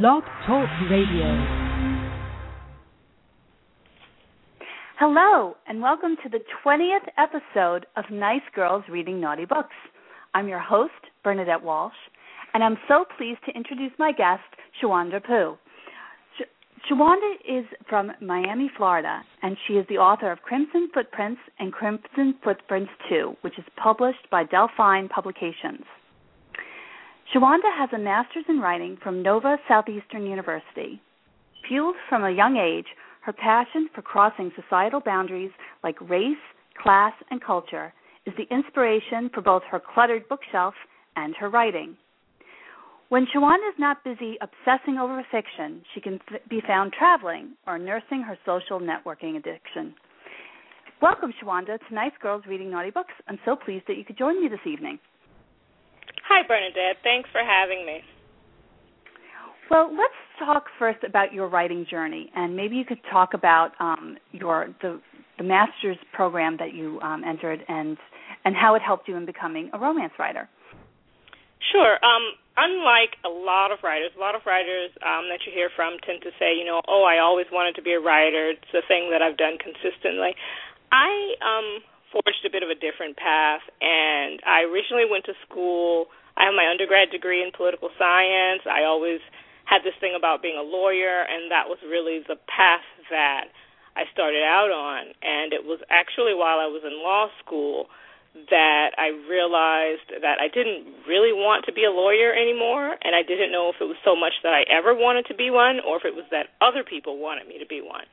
Blog Talk Radio. Hello, and welcome to the 20th episode of Nice Girls Reading Naughty Books. I'm your host, Bernadette Walsh, and I'm so pleased to introduce my guest, Shewanda Pugh. Sh- Shewanda is from Miami, Florida, and she is the author of Crimson Footprints and Crimson Footprints 2, which is published by Delphine Publications. Shewanda has a master's in writing from Nova Southeastern University. Fueled from a young age, her passion for crossing societal boundaries like race, class, and culture is the inspiration for both her cluttered bookshelf and her writing. When Shewanda is not busy obsessing over fiction, she can f- be found traveling or nursing her social networking addiction. Welcome, Shewanda, to Nice Girls Reading Naughty Books. I'm so pleased that you could join me this evening. Hi, Bernadette. Thanks for having me. Well, let's talk first about your writing journey, and maybe you could talk about um, your the the master's program that you um, entered and and how it helped you in becoming a romance writer. Sure. Um, unlike a lot of writers, a lot of writers um, that you hear from tend to say, you know, oh, I always wanted to be a writer. It's a thing that I've done consistently. I um, forged a bit of a different path, and I originally went to school. I have my undergrad degree in political science. I always had this thing about being a lawyer, and that was really the path that I started out on. And it was actually while I was in law school that I realized that I didn't really want to be a lawyer anymore, and I didn't know if it was so much that I ever wanted to be one or if it was that other people wanted me to be one.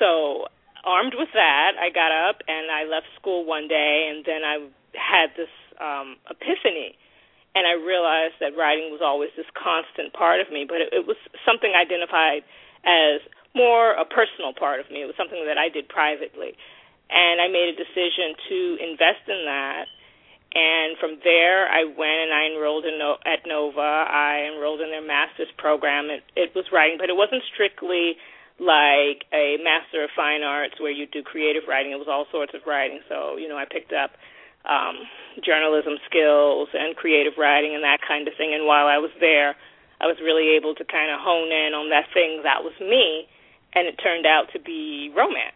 So, armed with that, I got up and I left school one day, and then I had this um, epiphany and I realized that writing was always this constant part of me, but it, it was something identified as more a personal part of me. It was something that I did privately, and I made a decision to invest in that. And from there, I went and I enrolled in no- at Nova. I enrolled in their master's program. It, it was writing, but it wasn't strictly like a master of fine arts where you do creative writing. It was all sorts of writing. So you know, I picked up um, journalism skills and creative writing and that kind of thing. And while I was there, I was really able to kind of hone in on that thing that was me, and it turned out to be romance.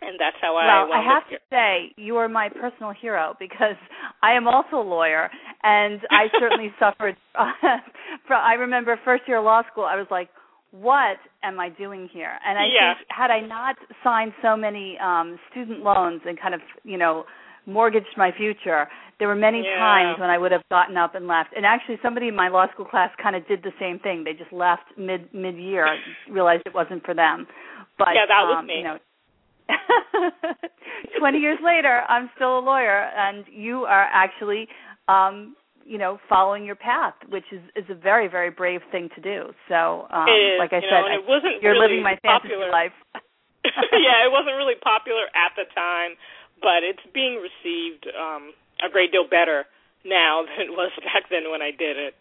And that's how I. Well, I have to say you are my personal hero because I am also a lawyer, and I certainly suffered. from, I remember first year law school, I was like, what am I doing here? And I yeah. think had I not signed so many um student loans and kind of, you know, mortgaged my future, there were many yeah. times when I would have gotten up and left. And actually somebody in my law school class kind of did the same thing. They just left mid mid year, realized it wasn't for them. But yeah, that was um, me. you know, 20 years later, I'm still a lawyer and you are actually um you know following your path which is is a very very brave thing to do. So um like i you said know, and it wasn't you're really living my popular. fantasy life. Yeah it wasn't really popular at the time but it's being received um a great deal better now than it was back then when i did it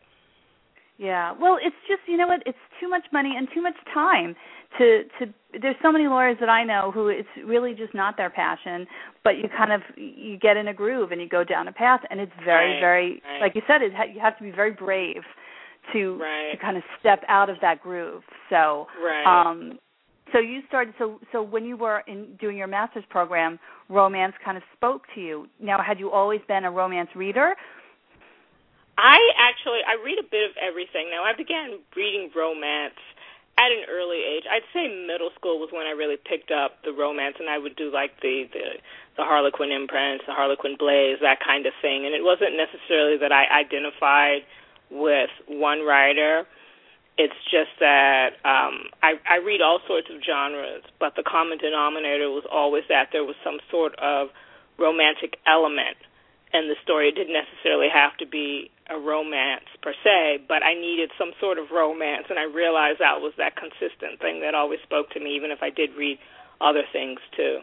yeah well it's just you know what it's too much money and too much time to to there's so many lawyers that I know who it's really just not their passion, but you kind of you get in a groove and you go down a path, and it's very right, very right. like you said, it ha- you have to be very brave to right. to kind of step out of that groove. So right. um so you started so so when you were in doing your master's program, romance kind of spoke to you. Now, had you always been a romance reader? I actually I read a bit of everything. Now I began reading romance at an early age. I'd say middle school was when I really picked up the romance, and I would do like the the, the Harlequin imprints, the Harlequin Blaze, that kind of thing. And it wasn't necessarily that I identified with one writer. It's just that um, I, I read all sorts of genres, but the common denominator was always that there was some sort of romantic element in the story. Didn't necessarily have to be a romance per se, but I needed some sort of romance, and I realized that was that consistent thing that always spoke to me, even if I did read other things too.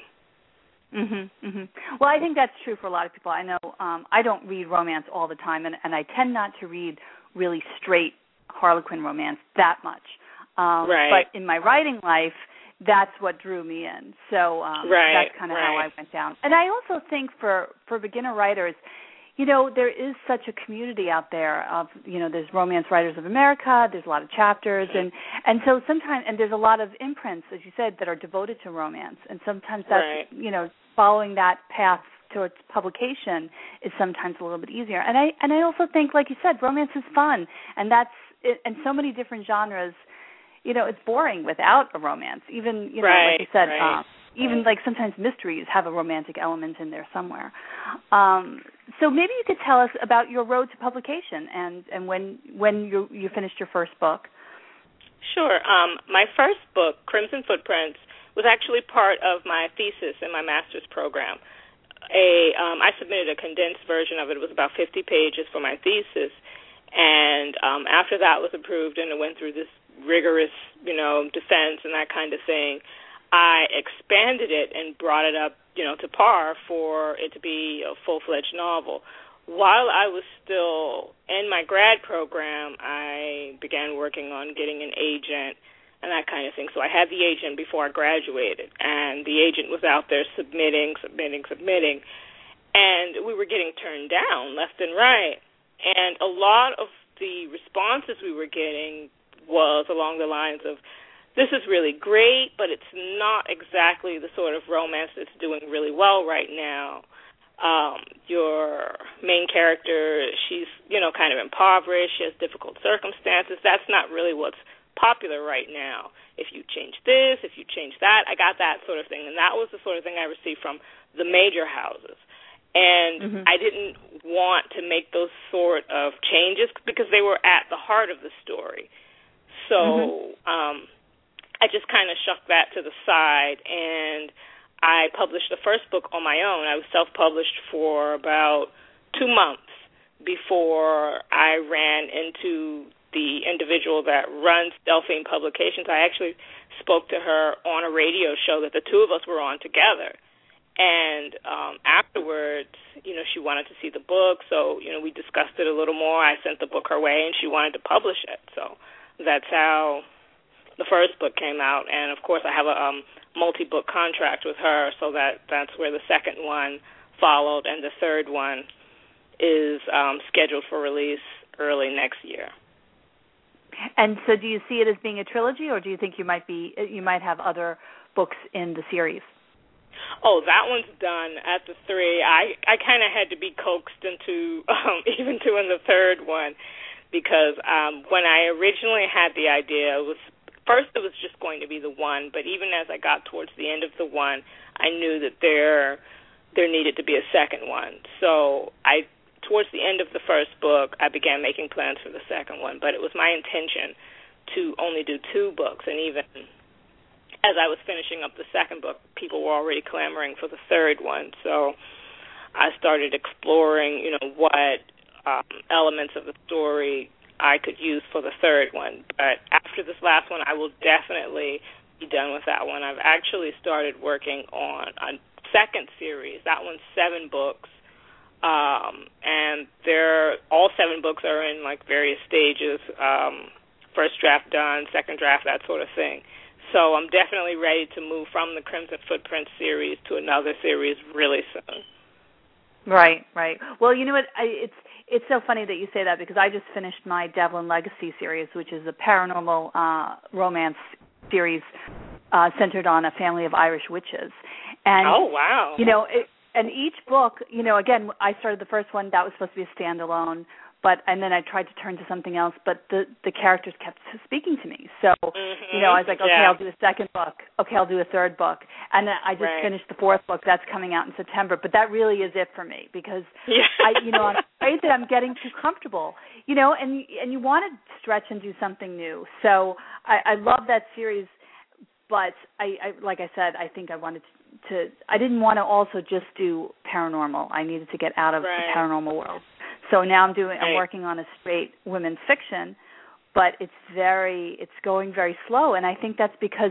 Mhm. Mhm. Well, I think that's true for a lot of people. I know um I don't read romance all the time and and I tend not to read really straight harlequin romance that much. Um right. but in my writing life, that's what drew me in. So um right, that's kind of right. how I went down. And I also think for for beginner writers, you know there is such a community out there of you know there's romance writers of america there's a lot of chapters and and so sometimes and there's a lot of imprints as you said that are devoted to romance and sometimes that's right. you know following that path towards publication is sometimes a little bit easier and i and i also think like you said romance is fun and that's and so many different genres you know it's boring without a romance even you know right, like you said right. um, even like sometimes mysteries have a romantic element in there somewhere. Um, so maybe you could tell us about your road to publication and and when when you you finished your first book. Sure. Um, my first book, Crimson Footprints, was actually part of my thesis in my master's program. A um, I submitted a condensed version of it. It was about 50 pages for my thesis, and um, after that was approved and it went through this rigorous, you know, defense and that kind of thing. I expanded it and brought it up, you know, to par for it to be a full-fledged novel. While I was still in my grad program, I began working on getting an agent and that kind of thing. So I had the agent before I graduated, and the agent was out there submitting, submitting, submitting, and we were getting turned down left and right. And a lot of the responses we were getting was along the lines of, this is really great, but it's not exactly the sort of romance that's doing really well right now. Um, your main character, she's, you know, kind of impoverished, she has difficult circumstances. That's not really what's popular right now. If you change this, if you change that, I got that sort of thing. And that was the sort of thing I received from the major houses. And mm-hmm. I didn't want to make those sort of changes because they were at the heart of the story. So, mm-hmm. um, I just kind of shucked that to the side and I published the first book on my own. I was self-published for about 2 months before I ran into the individual that runs Delphine Publications. I actually spoke to her on a radio show that the two of us were on together. And um afterwards, you know, she wanted to see the book, so, you know, we discussed it a little more. I sent the book her way and she wanted to publish it. So that's how the first book came out, and of course I have a um, multi-book contract with her, so that that's where the second one followed, and the third one is um, scheduled for release early next year. And so, do you see it as being a trilogy, or do you think you might be you might have other books in the series? Oh, that one's done at the three. I I kind of had to be coaxed into um, even doing the third one because um, when I originally had the idea, it was first it was just going to be the one, but even as I got towards the end of the one, I knew that there there needed to be a second one. So I towards the end of the first book, I began making plans for the second one, but it was my intention to only do two books and even as I was finishing up the second book, people were already clamoring for the third one. So I started exploring, you know, what um, elements of the story I could use for the third one. But after this last one, I will definitely be done with that one. I've actually started working on a second series. That one's seven books. Um, and they're all seven books are in like various stages. Um, first draft done, second draft, that sort of thing. So I'm definitely ready to move from the Crimson Footprint series to another series really soon. Right, right. Well, you know what? I, it's it's so funny that you say that because I just finished my Devlin Legacy series, which is a paranormal uh, romance series uh, centered on a family of Irish witches. And oh wow! You know, it, and each book, you know, again, I started the first one that was supposed to be a standalone but and then I tried to turn to something else, but the the characters kept speaking to me. So mm-hmm. you know, I was like, okay, yeah. I'll do a second book. Okay, I'll do a third book, and then I just right. finished the fourth book. That's coming out in September. But that really is it for me because yeah. I, you know, I'm afraid that I'm getting too comfortable. You know, and and you want to stretch and do something new. So I, I love that series, but I, I like I said, I think I wanted to to I didn't want to also just do paranormal. I needed to get out of right. the paranormal world. So now I'm doing I'm working on a straight women's fiction, but it's very it's going very slow and I think that's because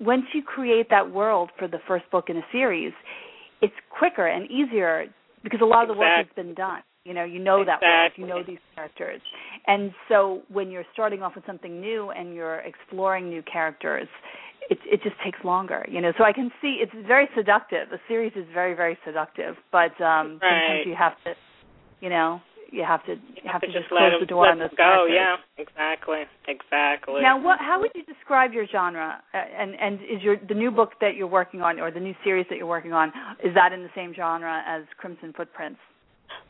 once you create that world for the first book in a series, it's quicker and easier because a lot of the work has been done. You know, you know exactly. that world, you know these characters. And so when you're starting off with something new and you're exploring new characters, it it just takes longer, you know. So I can see it's very seductive. The series is very very seductive, but um right. sometimes you have to you know, you have to you have, have to, to just, just close the door on those go. characters. Yeah, exactly, exactly. Now, what? How would you describe your genre? Uh, and and is your the new book that you're working on, or the new series that you're working on, is that in the same genre as Crimson Footprints?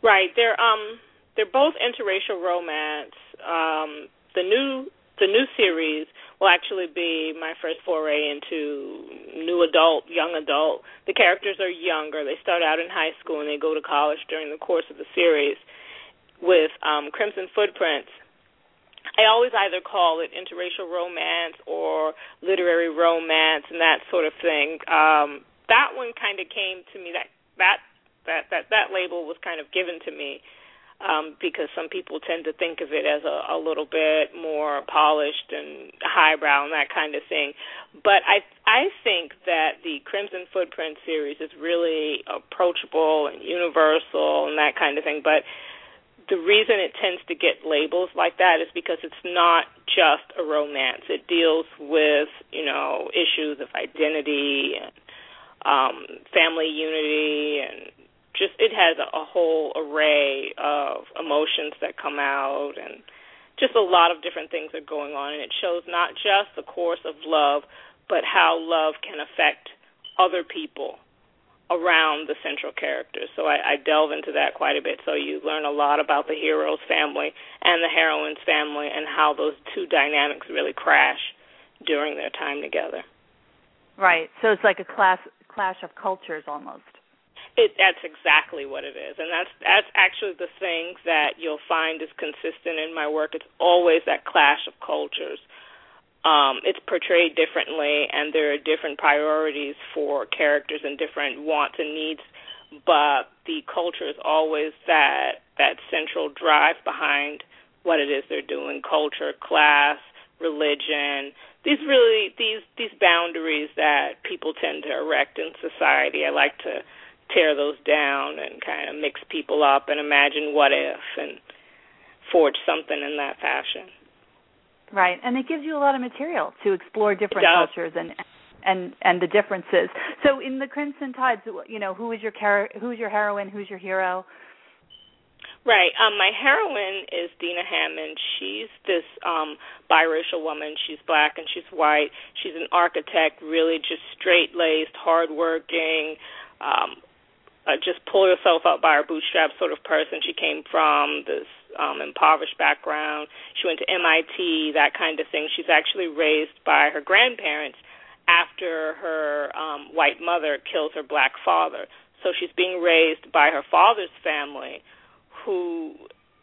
Right. They're um they're both interracial romance. Um, the new the new series will actually be my first foray into new adult, young adult. The characters are younger. They start out in high school and they go to college during the course of the series with um, Crimson Footprints, I always either call it interracial romance or literary romance and that sort of thing. Um, that one kind of came to me. That that that that that label was kind of given to me um, because some people tend to think of it as a, a little bit more polished and highbrow and that kind of thing. But I I think that the Crimson Footprint series is really approachable and universal and that kind of thing. But the reason it tends to get labels like that is because it's not just a romance. It deals with, you know, issues of identity and um family unity and just it has a, a whole array of emotions that come out and just a lot of different things are going on and it shows not just the course of love but how love can affect other people around the central characters. So I, I delve into that quite a bit. So you learn a lot about the hero's family and the heroine's family and how those two dynamics really crash during their time together. Right. So it's like a class clash of cultures almost. It that's exactly what it is. And that's that's actually the thing that you'll find is consistent in my work. It's always that clash of cultures um, it's portrayed differently, and there are different priorities for characters and different wants and needs. But the culture is always that that central drive behind what it is they're doing: culture, class, religion. These really these these boundaries that people tend to erect in society. I like to tear those down and kind of mix people up and imagine what if and forge something in that fashion. Right, and it gives you a lot of material to explore different cultures and and and the differences. So in the Crimson Tides, you know, who is your char- who's your heroine, who's your hero? Right. Um, my heroine is Dina Hammond. She's this um, biracial woman. She's black and she's white. She's an architect, really just straight laced, hardworking, um, uh, just pull yourself up by her bootstraps sort of person. She came from this um, impoverished background. She went to MIT, that kind of thing. She's actually raised by her grandparents after her um, white mother kills her black father. So she's being raised by her father's family, who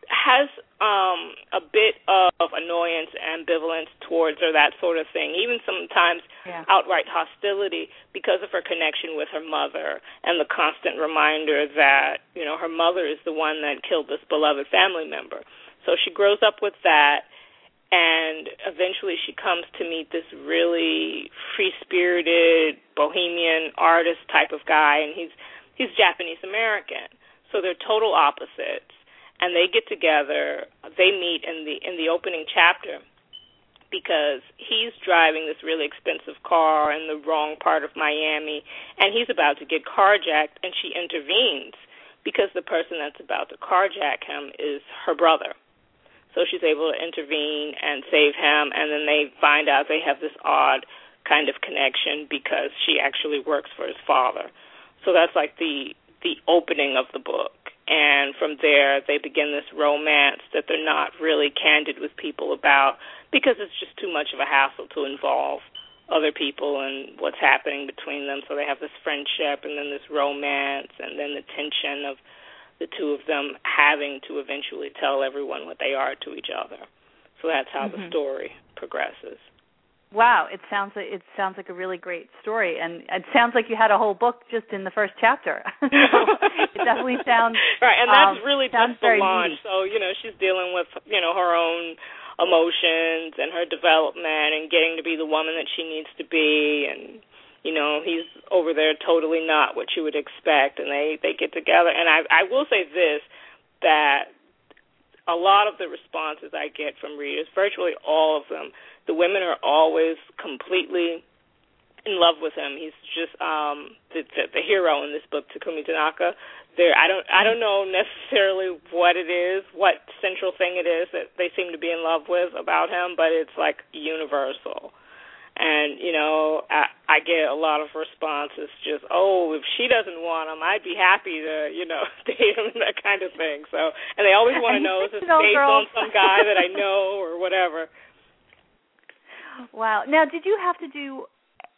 has um a bit of annoyance ambivalence towards her that sort of thing. Even sometimes yeah. outright hostility because of her connection with her mother and the constant reminder that you know her mother is the one that killed this beloved family member. So she grows up with that and eventually she comes to meet this really free spirited bohemian artist type of guy and he's he's Japanese American. So they're total opposites and they get together. They meet in the in the opening chapter because he's driving this really expensive car in the wrong part of Miami, and he's about to get carjacked, and she intervenes because the person that's about to carjack him is her brother. So she's able to intervene and save him, and then they find out they have this odd kind of connection because she actually works for his father. So that's like the the opening of the book and from there they begin this romance that they're not really candid with people about because it's just too much of a hassle to involve other people and what's happening between them. So they have this friendship and then this romance and then the tension of the two of them having to eventually tell everyone what they are to each other. So that's how mm-hmm. the story progresses Wow, it sounds like it sounds like a really great story, and it sounds like you had a whole book just in the first chapter. so it definitely sounds right, and that's um, really just the launch. So you know, she's dealing with you know her own emotions and her development, and getting to be the woman that she needs to be, and you know he's over there totally not what you would expect, and they they get together. And I I will say this that a lot of the responses I get from readers, virtually all of them the women are always completely in love with him. He's just um the, the the hero in this book, Takumi Tanaka. There, I don't I don't know necessarily what it is, what central thing it is that they seem to be in love with about him, but it's like universal. And you know, I, I get a lot of responses just, oh, if she doesn't want him, I'd be happy to, you know, date him, that kind of thing. So, and they always want to know is this based on some guy that I know or whatever. Wow. Now, did you have to do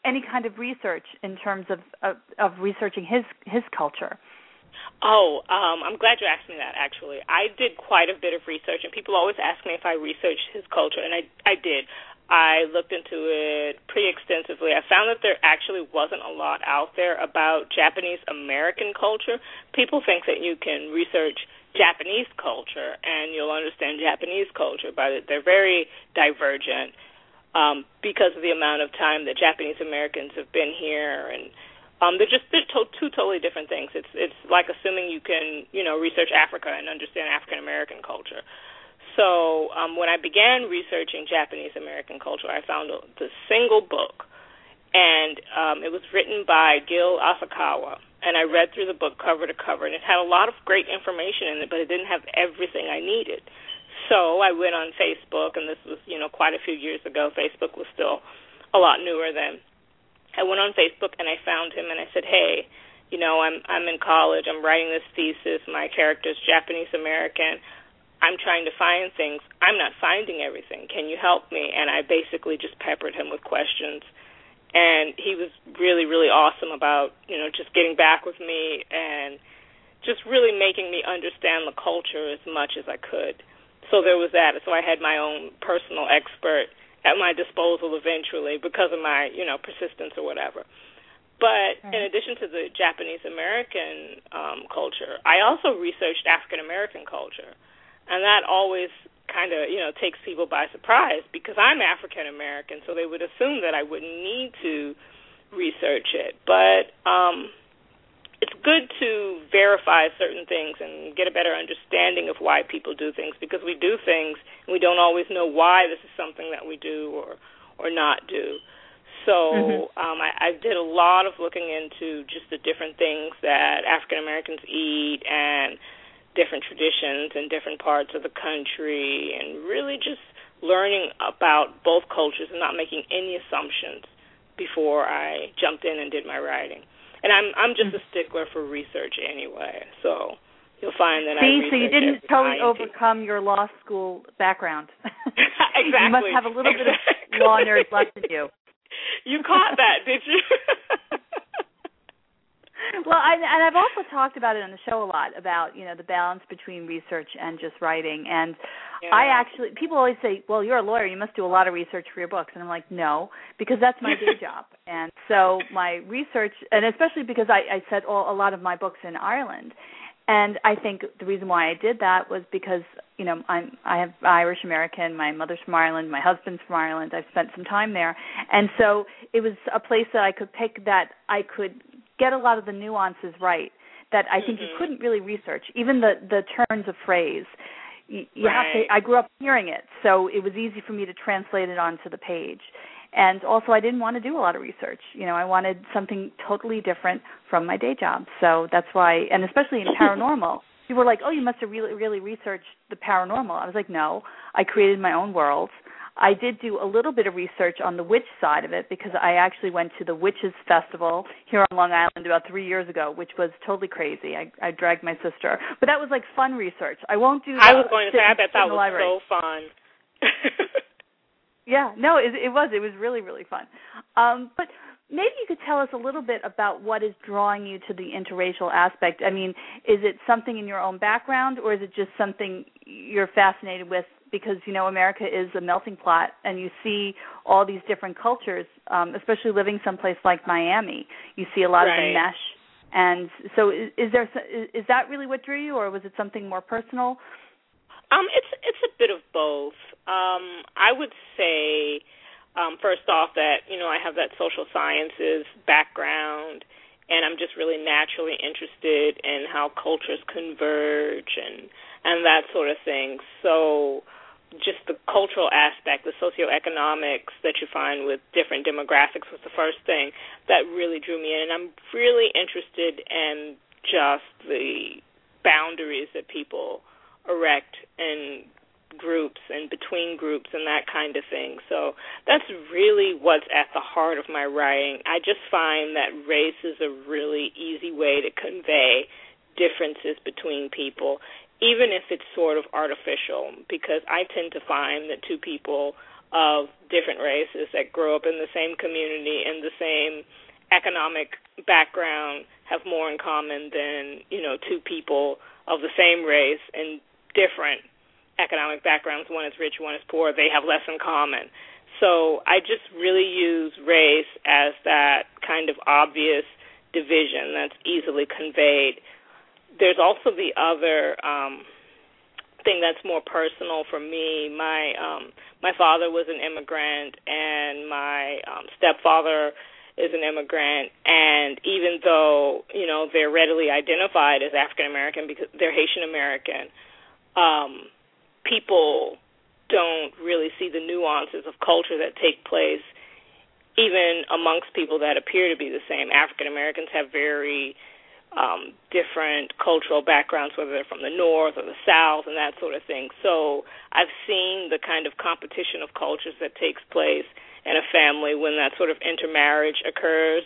any kind of research in terms of of, of researching his his culture? Oh, um, I'm glad you asked me that. Actually, I did quite a bit of research, and people always ask me if I researched his culture, and I I did. I looked into it pretty extensively. I found that there actually wasn't a lot out there about Japanese American culture. People think that you can research Japanese culture and you'll understand Japanese culture, but they're very divergent um, because of the amount of time that Japanese Americans have been here, and um, they're just they're to- two totally different things. It's it's like assuming you can you know research Africa and understand African American culture. So um, when I began researching Japanese American culture, I found the single book, and um, it was written by Gil Asakawa. And I read through the book cover to cover, and it had a lot of great information in it, but it didn't have everything I needed. So I went on Facebook, and this was, you know, quite a few years ago. Facebook was still a lot newer then. I went on Facebook and I found him, and I said, "Hey, you know, I'm I'm in college. I'm writing this thesis. My character's Japanese American. I'm trying to find things. I'm not finding everything. Can you help me?" And I basically just peppered him with questions, and he was really, really awesome about, you know, just getting back with me and just really making me understand the culture as much as I could so there was that. So I had my own personal expert at my disposal eventually because of my, you know, persistence or whatever. But in addition to the Japanese American um, culture, I also researched African American culture, and that always kind of you know takes people by surprise because I'm African American, so they would assume that I wouldn't need to research it. But um, it's good to verify certain things and get a better understanding of why people do things because we do things and we don't always know why this is something that we do or or not do. So mm-hmm. um, I, I did a lot of looking into just the different things that African Americans eat and different traditions in different parts of the country and really just learning about both cultures and not making any assumptions before I jumped in and did my writing and I'm I'm just a stickler for research anyway. So you'll find that See, I so you didn't totally overcome your law school background. exactly. you must have a little exactly. bit of law nerd left in you. You caught that, did you? well, I, and I've also talked about it on the show a lot about you know the balance between research and just writing. And yeah. I actually, people always say, "Well, you're a lawyer, you must do a lot of research for your books," and I'm like, "No, because that's my day job." And so my research, and especially because I, I set all, a lot of my books in Ireland, and I think the reason why I did that was because you know I'm I have Irish American. My mother's from Ireland. My husband's from Ireland. I've spent some time there, and so it was a place that I could pick that I could get a lot of the nuances right that I think mm-hmm. you couldn't really research. Even the the turns of phrase. You, you right. have to. I grew up hearing it, so it was easy for me to translate it onto the page. And also, I didn't want to do a lot of research. You know, I wanted something totally different from my day job. So that's why, and especially in paranormal, people were like, "Oh, you must have really, really researched the paranormal." I was like, "No, I created my own worlds. I did do a little bit of research on the witch side of it because I actually went to the Witches Festival here on Long Island about three years ago, which was totally crazy. I, I dragged my sister, but that was like fun research. I won't do. I was going to say, I bet that was library. so fun. yeah, no, it, it was. It was really, really fun. Um, but maybe you could tell us a little bit about what is drawing you to the interracial aspect. I mean, is it something in your own background, or is it just something you're fascinated with because you know America is a melting pot, and you see all these different cultures, um, especially living someplace like Miami. You see a lot right. of the mesh, and so is, is there is that really what drew you, or was it something more personal? Um, it's it's a bit of both. Um, I would say, um, first off, that you know I have that social sciences background, and I'm just really naturally interested in how cultures converge and and that sort of thing. So just the cultural aspect, the socioeconomics that you find with different demographics was the first thing that really drew me in. And I'm really interested in just the boundaries that people erect in groups and between groups and that kind of thing. So that's really what's at the heart of my writing. I just find that race is a really easy way to convey differences between people even if it's sort of artificial, because I tend to find that two people of different races that grow up in the same community in the same economic background have more in common than you know two people of the same race and different economic backgrounds. One is rich, one is poor. They have less in common. So I just really use race as that kind of obvious division that's easily conveyed there's also the other um thing that's more personal for me. My um my father was an immigrant and my um stepfather is an immigrant and even though, you know, they're readily identified as African American because they're Haitian American, um people don't really see the nuances of culture that take place even amongst people that appear to be the same. African Americans have very um, different cultural backgrounds, whether they're from the north or the south and that sort of thing. So I've seen the kind of competition of cultures that takes place in a family when that sort of intermarriage occurs.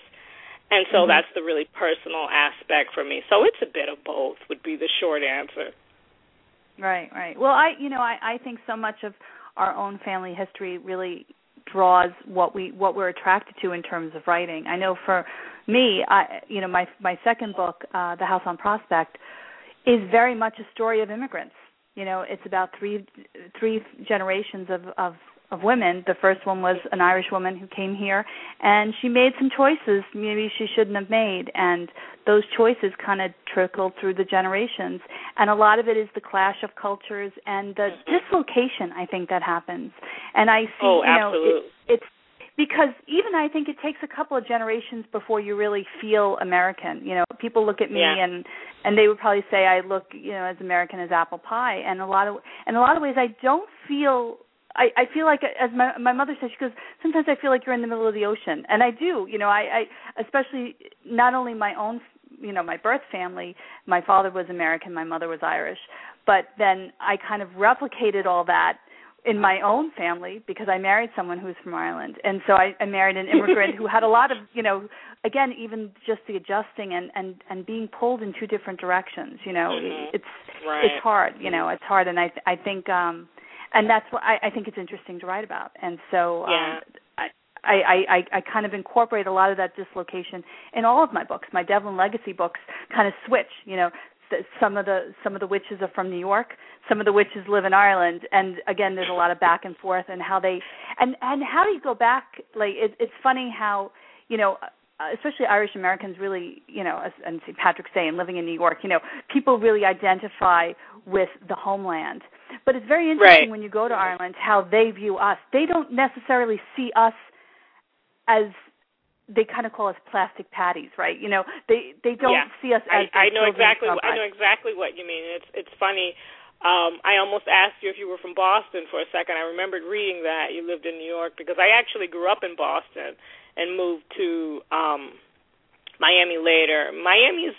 And so mm-hmm. that's the really personal aspect for me. So it's a bit of both would be the short answer. Right, right. Well, I you know, I I think so much of our own family history really draws what we what we're attracted to in terms of writing. I know for me, I you know my my second book, uh, The House on Prospect, is very much a story of immigrants. You know, it's about three three generations of of of women. The first one was an Irish woman who came here, and she made some choices maybe she shouldn't have made, and those choices kind of trickled through the generations. And a lot of it is the clash of cultures and the mm-hmm. dislocation. I think that happens, and I see. Oh, you know, it, because even I think it takes a couple of generations before you really feel American. You know, people look at me yeah. and and they would probably say I look, you know, as American as apple pie. And a lot of in a lot of ways, I don't feel. I, I feel like, as my my mother says, she goes. Sometimes I feel like you're in the middle of the ocean, and I do. You know, I, I especially not only my own, you know, my birth family. My father was American, my mother was Irish, but then I kind of replicated all that in my own family because I married someone who was from Ireland, and so I, I married an immigrant who had a lot of, you know, again, even just the adjusting and and and being pulled in two different directions. You know, mm-hmm. it's right. it's hard. You know, it's hard, and I I think um, and that's what I, I think it's interesting to write about, and so yeah. um, I. I, I, I kind of incorporate a lot of that dislocation in all of my books. My Devlin Legacy books kind of switch. You know, some of the some of the witches are from New York, some of the witches live in Ireland, and again, there's a lot of back and forth and how they and and how do you go back? Like it, it's funny how you know especially Irish Americans really, you know, and St. Patrick's Day and living in New York, you know, people really identify with the homeland. But it's very interesting right. when you go to Ireland how they view us. They don't necessarily see us as they kind of call us plastic patties, right? You know, they they don't yeah. see us as I, I know exactly I know exactly what you mean. It's it's funny. Um, I almost asked you if you were from Boston for a second. I remembered reading that you lived in New York because I actually grew up in Boston and moved to um Miami later. Miami's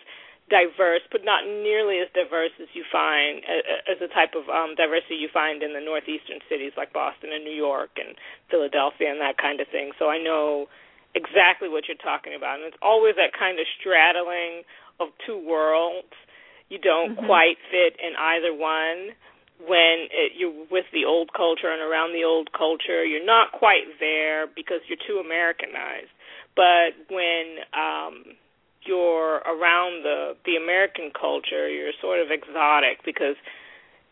diverse, but not nearly as diverse as you find as the type of um diversity you find in the northeastern cities like Boston and New York and Philadelphia and that kind of thing. So I know exactly what you're talking about. And it's always that kind of straddling of two worlds. You don't mm-hmm. quite fit in either one. When it, you're with the old culture and around the old culture, you're not quite there because you're too Americanized. But when um, you're around the the American culture, you're sort of exotic because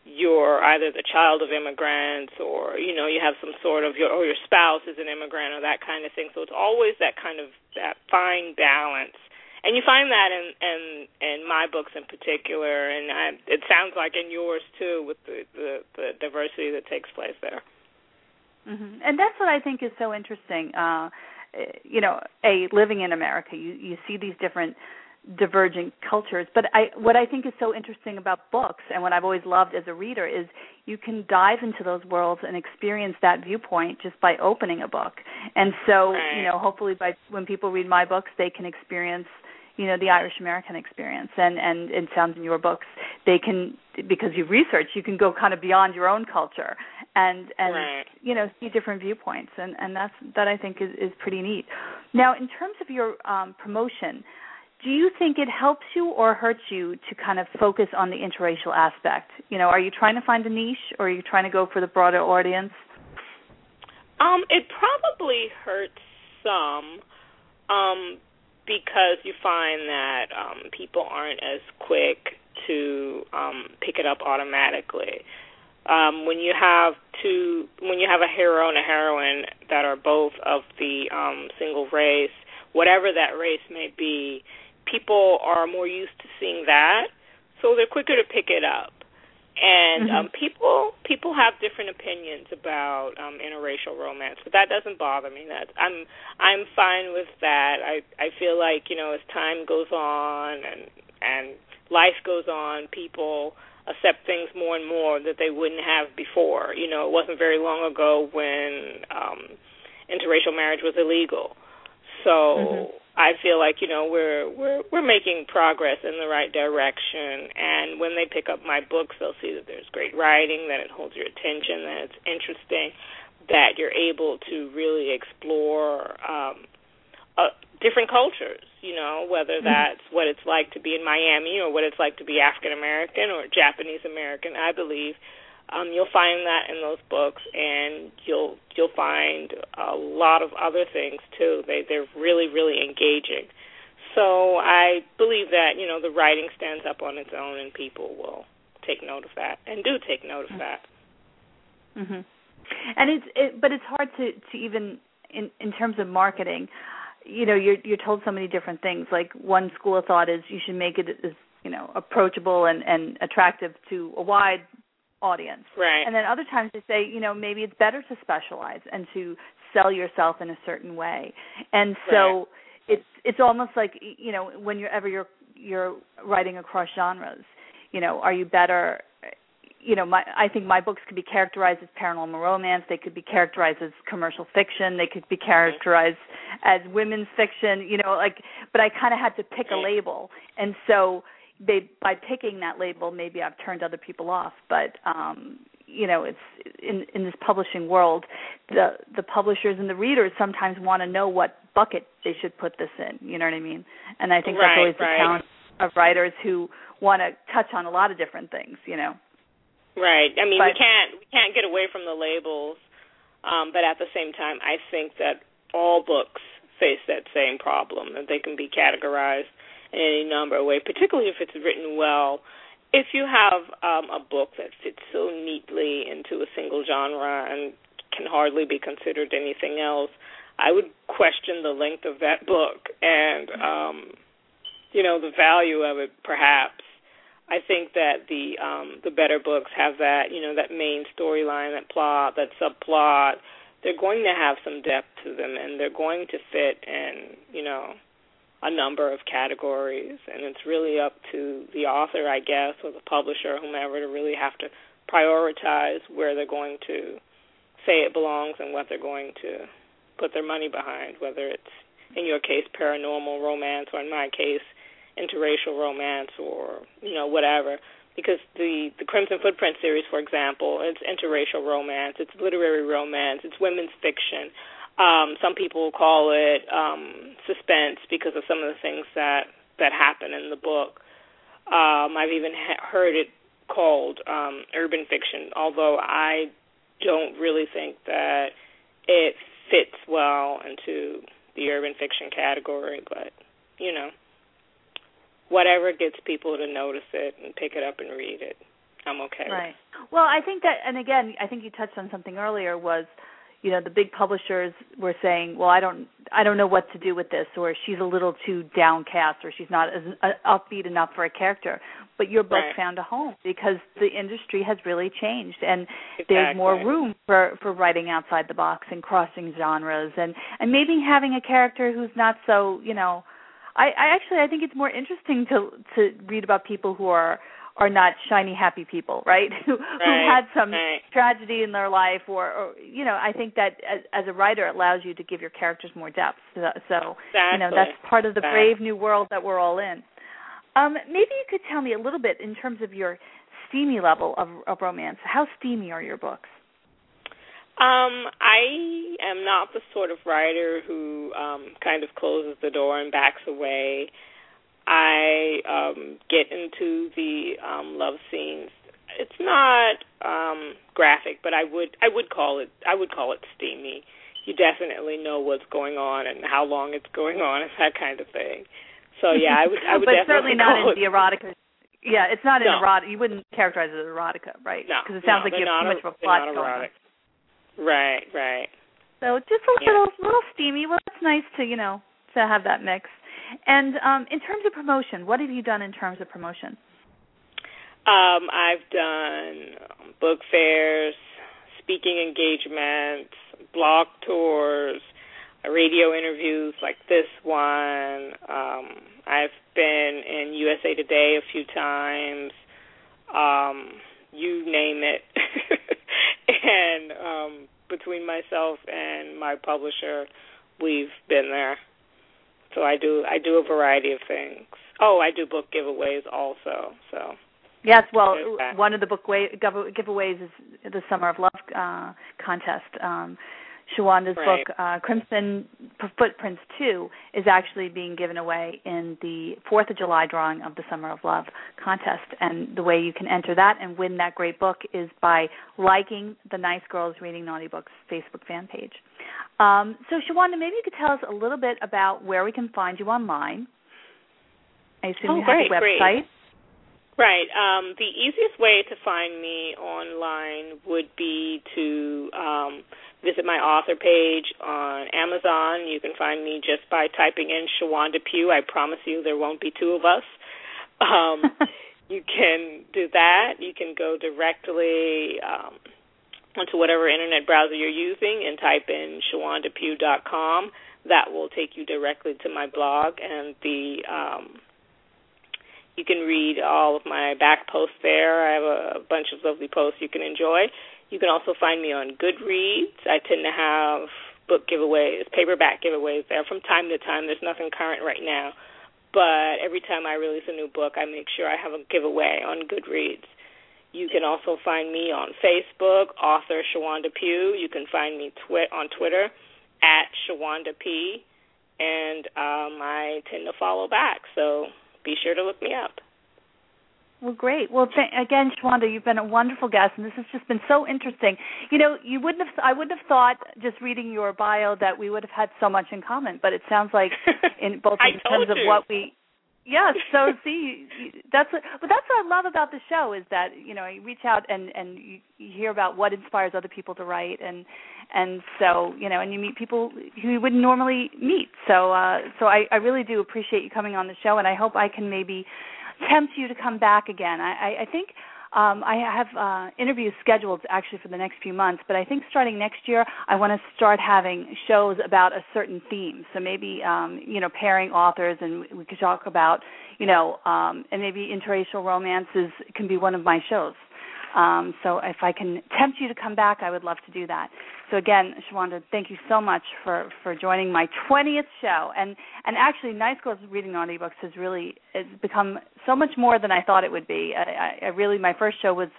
you're either the child of immigrants or you know you have some sort of your or your spouse is an immigrant or that kind of thing. So it's always that kind of that fine balance. And you find that in in in my books in particular. And I, it sounds like in yours too with the the, the diversity that takes place there. Mm-hmm. and that's what i think is so interesting. Uh you know a living in america you you see these different divergent cultures. But I, what I think is so interesting about books, and what I've always loved as a reader, is you can dive into those worlds and experience that viewpoint just by opening a book. And so, you know, hopefully, by when people read my books, they can experience you know the Irish American experience and and it sounds in your books they can because you've researched you can go kind of beyond your own culture and and right. you know see different viewpoints and and that's that I think is is pretty neat. Now in terms of your um promotion do you think it helps you or hurts you to kind of focus on the interracial aspect? You know, are you trying to find a niche or are you trying to go for the broader audience? Um, it probably hurts some um, because you find that um, people aren't as quick to um, pick it up automatically. Um, when you have two, when you have a hero and a heroine that are both of the um, single race, whatever that race may be, people are more used to seeing that, so they're quicker to pick it up. And mm-hmm. um, people people have different opinions about um, interracial romance, but that doesn't bother me. That I'm I'm fine with that. I I feel like you know as time goes on and and life goes on, people accept things more and more that they wouldn't have before. You know, it wasn't very long ago when um, interracial marriage was illegal. So mm-hmm. I feel like you know we're we're we're making progress in the right direction, and when they pick up my books, they'll see that there's great writing, that it holds your attention, that it's interesting, that you're able to really explore um, uh, different cultures. You know, whether mm-hmm. that's what it's like to be in Miami or what it's like to be African American or Japanese American. I believe um, you'll find that in those books, and you'll you'll find a lot of other things too. They they're really really engaging. So I believe that you know the writing stands up on its own, and people will take note of that, and do take note of that. Mhm. And it's it, but it's hard to to even in in terms of marketing. You know, you're you're told so many different things. Like one school of thought is you should make it as you know approachable and and attractive to a wide audience. Right. And then other times they say, you know, maybe it's better to specialize and to sell yourself in a certain way. And so right. it's it's almost like you know, when you're ever you're you're writing across genres, you know, are you better you know, my I think my books could be characterized as paranormal romance, they could be characterized as commercial fiction, they could be mm-hmm. characterized as women's fiction, you know, like but I kind of had to pick a label. And so they by picking that label maybe I've turned other people off but um you know it's in in this publishing world the the publishers and the readers sometimes want to know what bucket they should put this in you know what I mean? And I think right, that's always right. the challenge of writers who want to touch on a lot of different things you know? Right. I mean but, we can't we can't get away from the labels um but at the same time I think that all books face that same problem that they can be categorized in any number of ways, particularly if it's written well. If you have um, a book that fits so neatly into a single genre and can hardly be considered anything else, I would question the length of that book and um, you know the value of it. Perhaps I think that the um, the better books have that you know that main storyline, that plot, that subplot. They're going to have some depth to them, and they're going to fit in you know a number of categories, and it's really up to the author, I guess, or the publisher, whomever, to really have to prioritize where they're going to say it belongs and what they're going to put their money behind, whether it's in your case paranormal romance or in my case interracial romance or you know whatever. Because the the Crimson Footprint series for example it's interracial romance it's literary romance it's women's fiction um, some people call it um, suspense because of some of the things that that happen in the book. Um, I've even ha- heard it called um, urban fiction, although I don't really think that it fits well into the urban fiction category. But you know, whatever gets people to notice it and pick it up and read it, I'm okay. Right. Well, I think that, and again, I think you touched on something earlier was you know the big publishers were saying well i don't i don't know what to do with this or she's a little too downcast or she's not as uh, upbeat enough for a character but your book right. found a home because the industry has really changed and exactly. there's more room for for writing outside the box and crossing genres and and maybe having a character who's not so you know I, I actually I think it's more interesting to to read about people who are are not shiny happy people, right? who right, who had some right. tragedy in their life, or, or you know, I think that as, as a writer, it allows you to give your characters more depth. So, so exactly. you know, that's part of the exactly. brave new world that we're all in. Um, maybe you could tell me a little bit in terms of your steamy level of, of romance. How steamy are your books? Um, I am not the sort of writer who um kind of closes the door and backs away. I um get into the um love scenes. It's not um graphic, but I would I would call it I would call it steamy. You definitely know what's going on and how long it's going on and that kind of thing. So yeah, I would I would but definitely certainly not call in the erotica. Yeah, it's not No. an erotica. You wouldn't characterize it as erotica, right? No, Because it sounds no, like you have too much of a plot going on. Right, right. So just a Yeah. little little steamy. Well, it's nice to you know to have that mix. And um, in terms of promotion, what have you done in terms of promotion? Um, I've done book fairs, speaking engagements, blog tours, radio interviews like this one. Um, I've been in USA Today a few times. Um, you name it. and um, between myself and my publisher, we've been there. So I do I do a variety of things. Oh, I do book giveaways also. So Yes, well, one of the book way, giveaways is the Summer of Love uh, contest. Um, Shewanda's Right. book, uh, Crimson Footprints 2, is actually being given away in the 4th of July drawing of the Summer of Love contest. And the way you can enter that and win that great book is by liking the Nice Girls Reading Naughty Books Facebook fan page. Um, so, Shewanda, maybe you could tell us a little bit about where we can find you online. I assume Oh, you have great, a great. website. Right. Um, the easiest way to find me online would be to um, visit my author page on Amazon. You can find me just by typing in Shewanda Pugh. I promise you there won't be two of us. Um, you can do that. You can go directly um, onto whatever internet browser you're using and type in ShewandaPugh.com. That will take you directly to my blog and the um, you can read all of my back posts there. I have a bunch of lovely posts you can enjoy. You can also find me on Goodreads. I tend to have book giveaways, paperback giveaways there from time to time. There's nothing current right now, but every time I release a new book, I make sure I have a giveaway on Goodreads. You can also find me on Facebook, author Shewanda Pugh. You can find me twi- on Twitter at Shewanda P, and um, I tend to follow back. So be sure to look me up. Well, great. Well, th- again, Shewanda, you've been a wonderful guest, and this has just been so interesting. You know, you wouldn't have, I wouldn't have thought just reading your bio that we would have had so much in common, but it sounds like in both in terms of what we. Yes, so see, that's what, but that's what I love about the show is that you know you reach out and and you, you hear about what inspires other people to write and and so you know and you meet people who you wouldn't normally meet. So uh so I I really do appreciate you coming on the show, and I hope I can maybe tempt you to come back again. I, I, I think um, I have uh, interviews scheduled actually for the next few months, but I think starting next year, I want to start having shows about a certain theme. So maybe um, you know pairing authors, and we could talk about you know, um, and maybe interracial romances can be one of my shows. Um, so if I can tempt you to come back, I would love to do that. So again, Shewanda, thank you so much for, for joining my 20th show. And and actually, Nice Girls Reading Naughty Books has really it's become so much more than I thought it would be. I, I really my first show was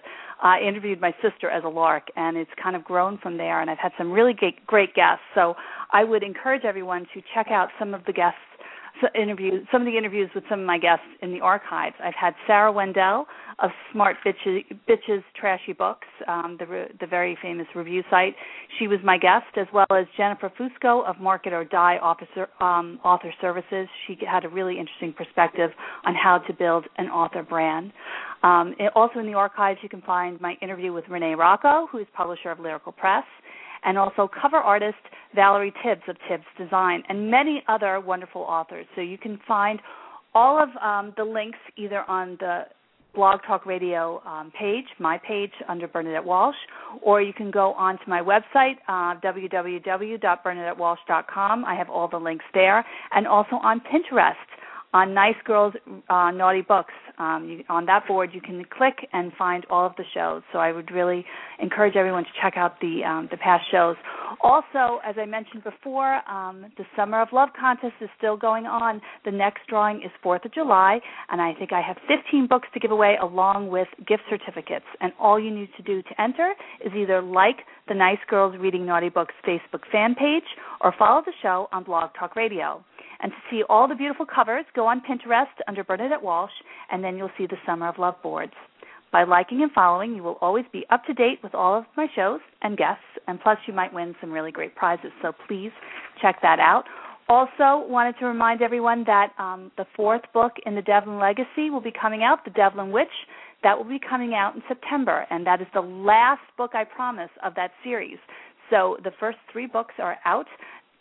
I interviewed my sister as a lark, and it's kind of grown from there. And I've had some really great, great guests. So I would encourage everyone to check out some of the guests interviews, some of the interviews with some of my guests in the archives. I've had Sarah Wendell of Smart Bitches, Bitches Trashy Books, um, the re- the very famous review site. She was my guest, as well as Jennifer Fusco of Market or Die Officer, um, Author Services. She had a really interesting perspective on how to build an author brand. Um, also in the archives, you can find my interview with Renee Rocco, who is publisher of Lyrical Press and also cover artist Valerie Tibbs of Tibbs Design, and many other wonderful authors. So you can find all of um, the links either on the Blog Talk Radio um, page, my page under Bernadette Walsh, or you can go onto my website, uh, www.bernadettewalsh.com. I have all the links there, and also on Pinterest. On Nice Girls uh, Naughty Books. Um, you, on that board, you can click and find all of the shows. So I would really encourage everyone to check out the um, the past shows. Also, as I mentioned before, um, the Summer of Love contest is still going on. The next drawing is 4th of July, and I think I have 15 books to give away along with gift certificates. And all you need to do to enter is either like the Nice Girls Reading Naughty Books Facebook fan page or follow the show on Blog Talk Radio. And to see all the beautiful covers, go on Pinterest under Bernadette Walsh, and then you'll see the Summer of Love boards. By liking and following, you will always be up to date with all of my shows and guests, and plus, you might win some really great prizes. So please check that out. Also, wanted to remind everyone that um, the fourth book in the Devlin Legacy will be coming out, The Devlin Witch. That will be coming out in September, and that is the last book I promise of that series. So the first three books are out.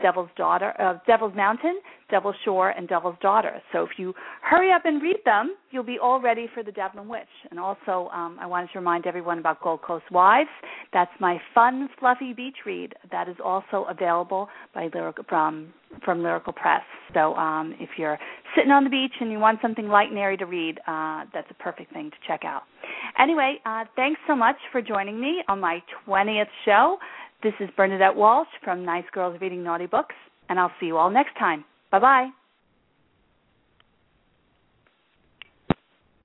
Devlin's Daughter, uh, Devlin's Mountain, Devlin's Shore, and Devlin's Daughter. So if you hurry up and read them, you'll be all ready for the Devlin Witch. And also, um, I wanted to remind everyone about Gold Coast Wives. That's my fun, fluffy beach read. That is also available by Lyrical from from Lyrical Press. So um, if you're sitting on the beach and you want something light and airy to read, uh, that's a perfect thing to check out. Anyway, uh, thanks so much for joining me on my 20th show. This is Bernadette Walsh from Nice Girls Reading Naughty Books, and I'll see you all next time. Bye bye.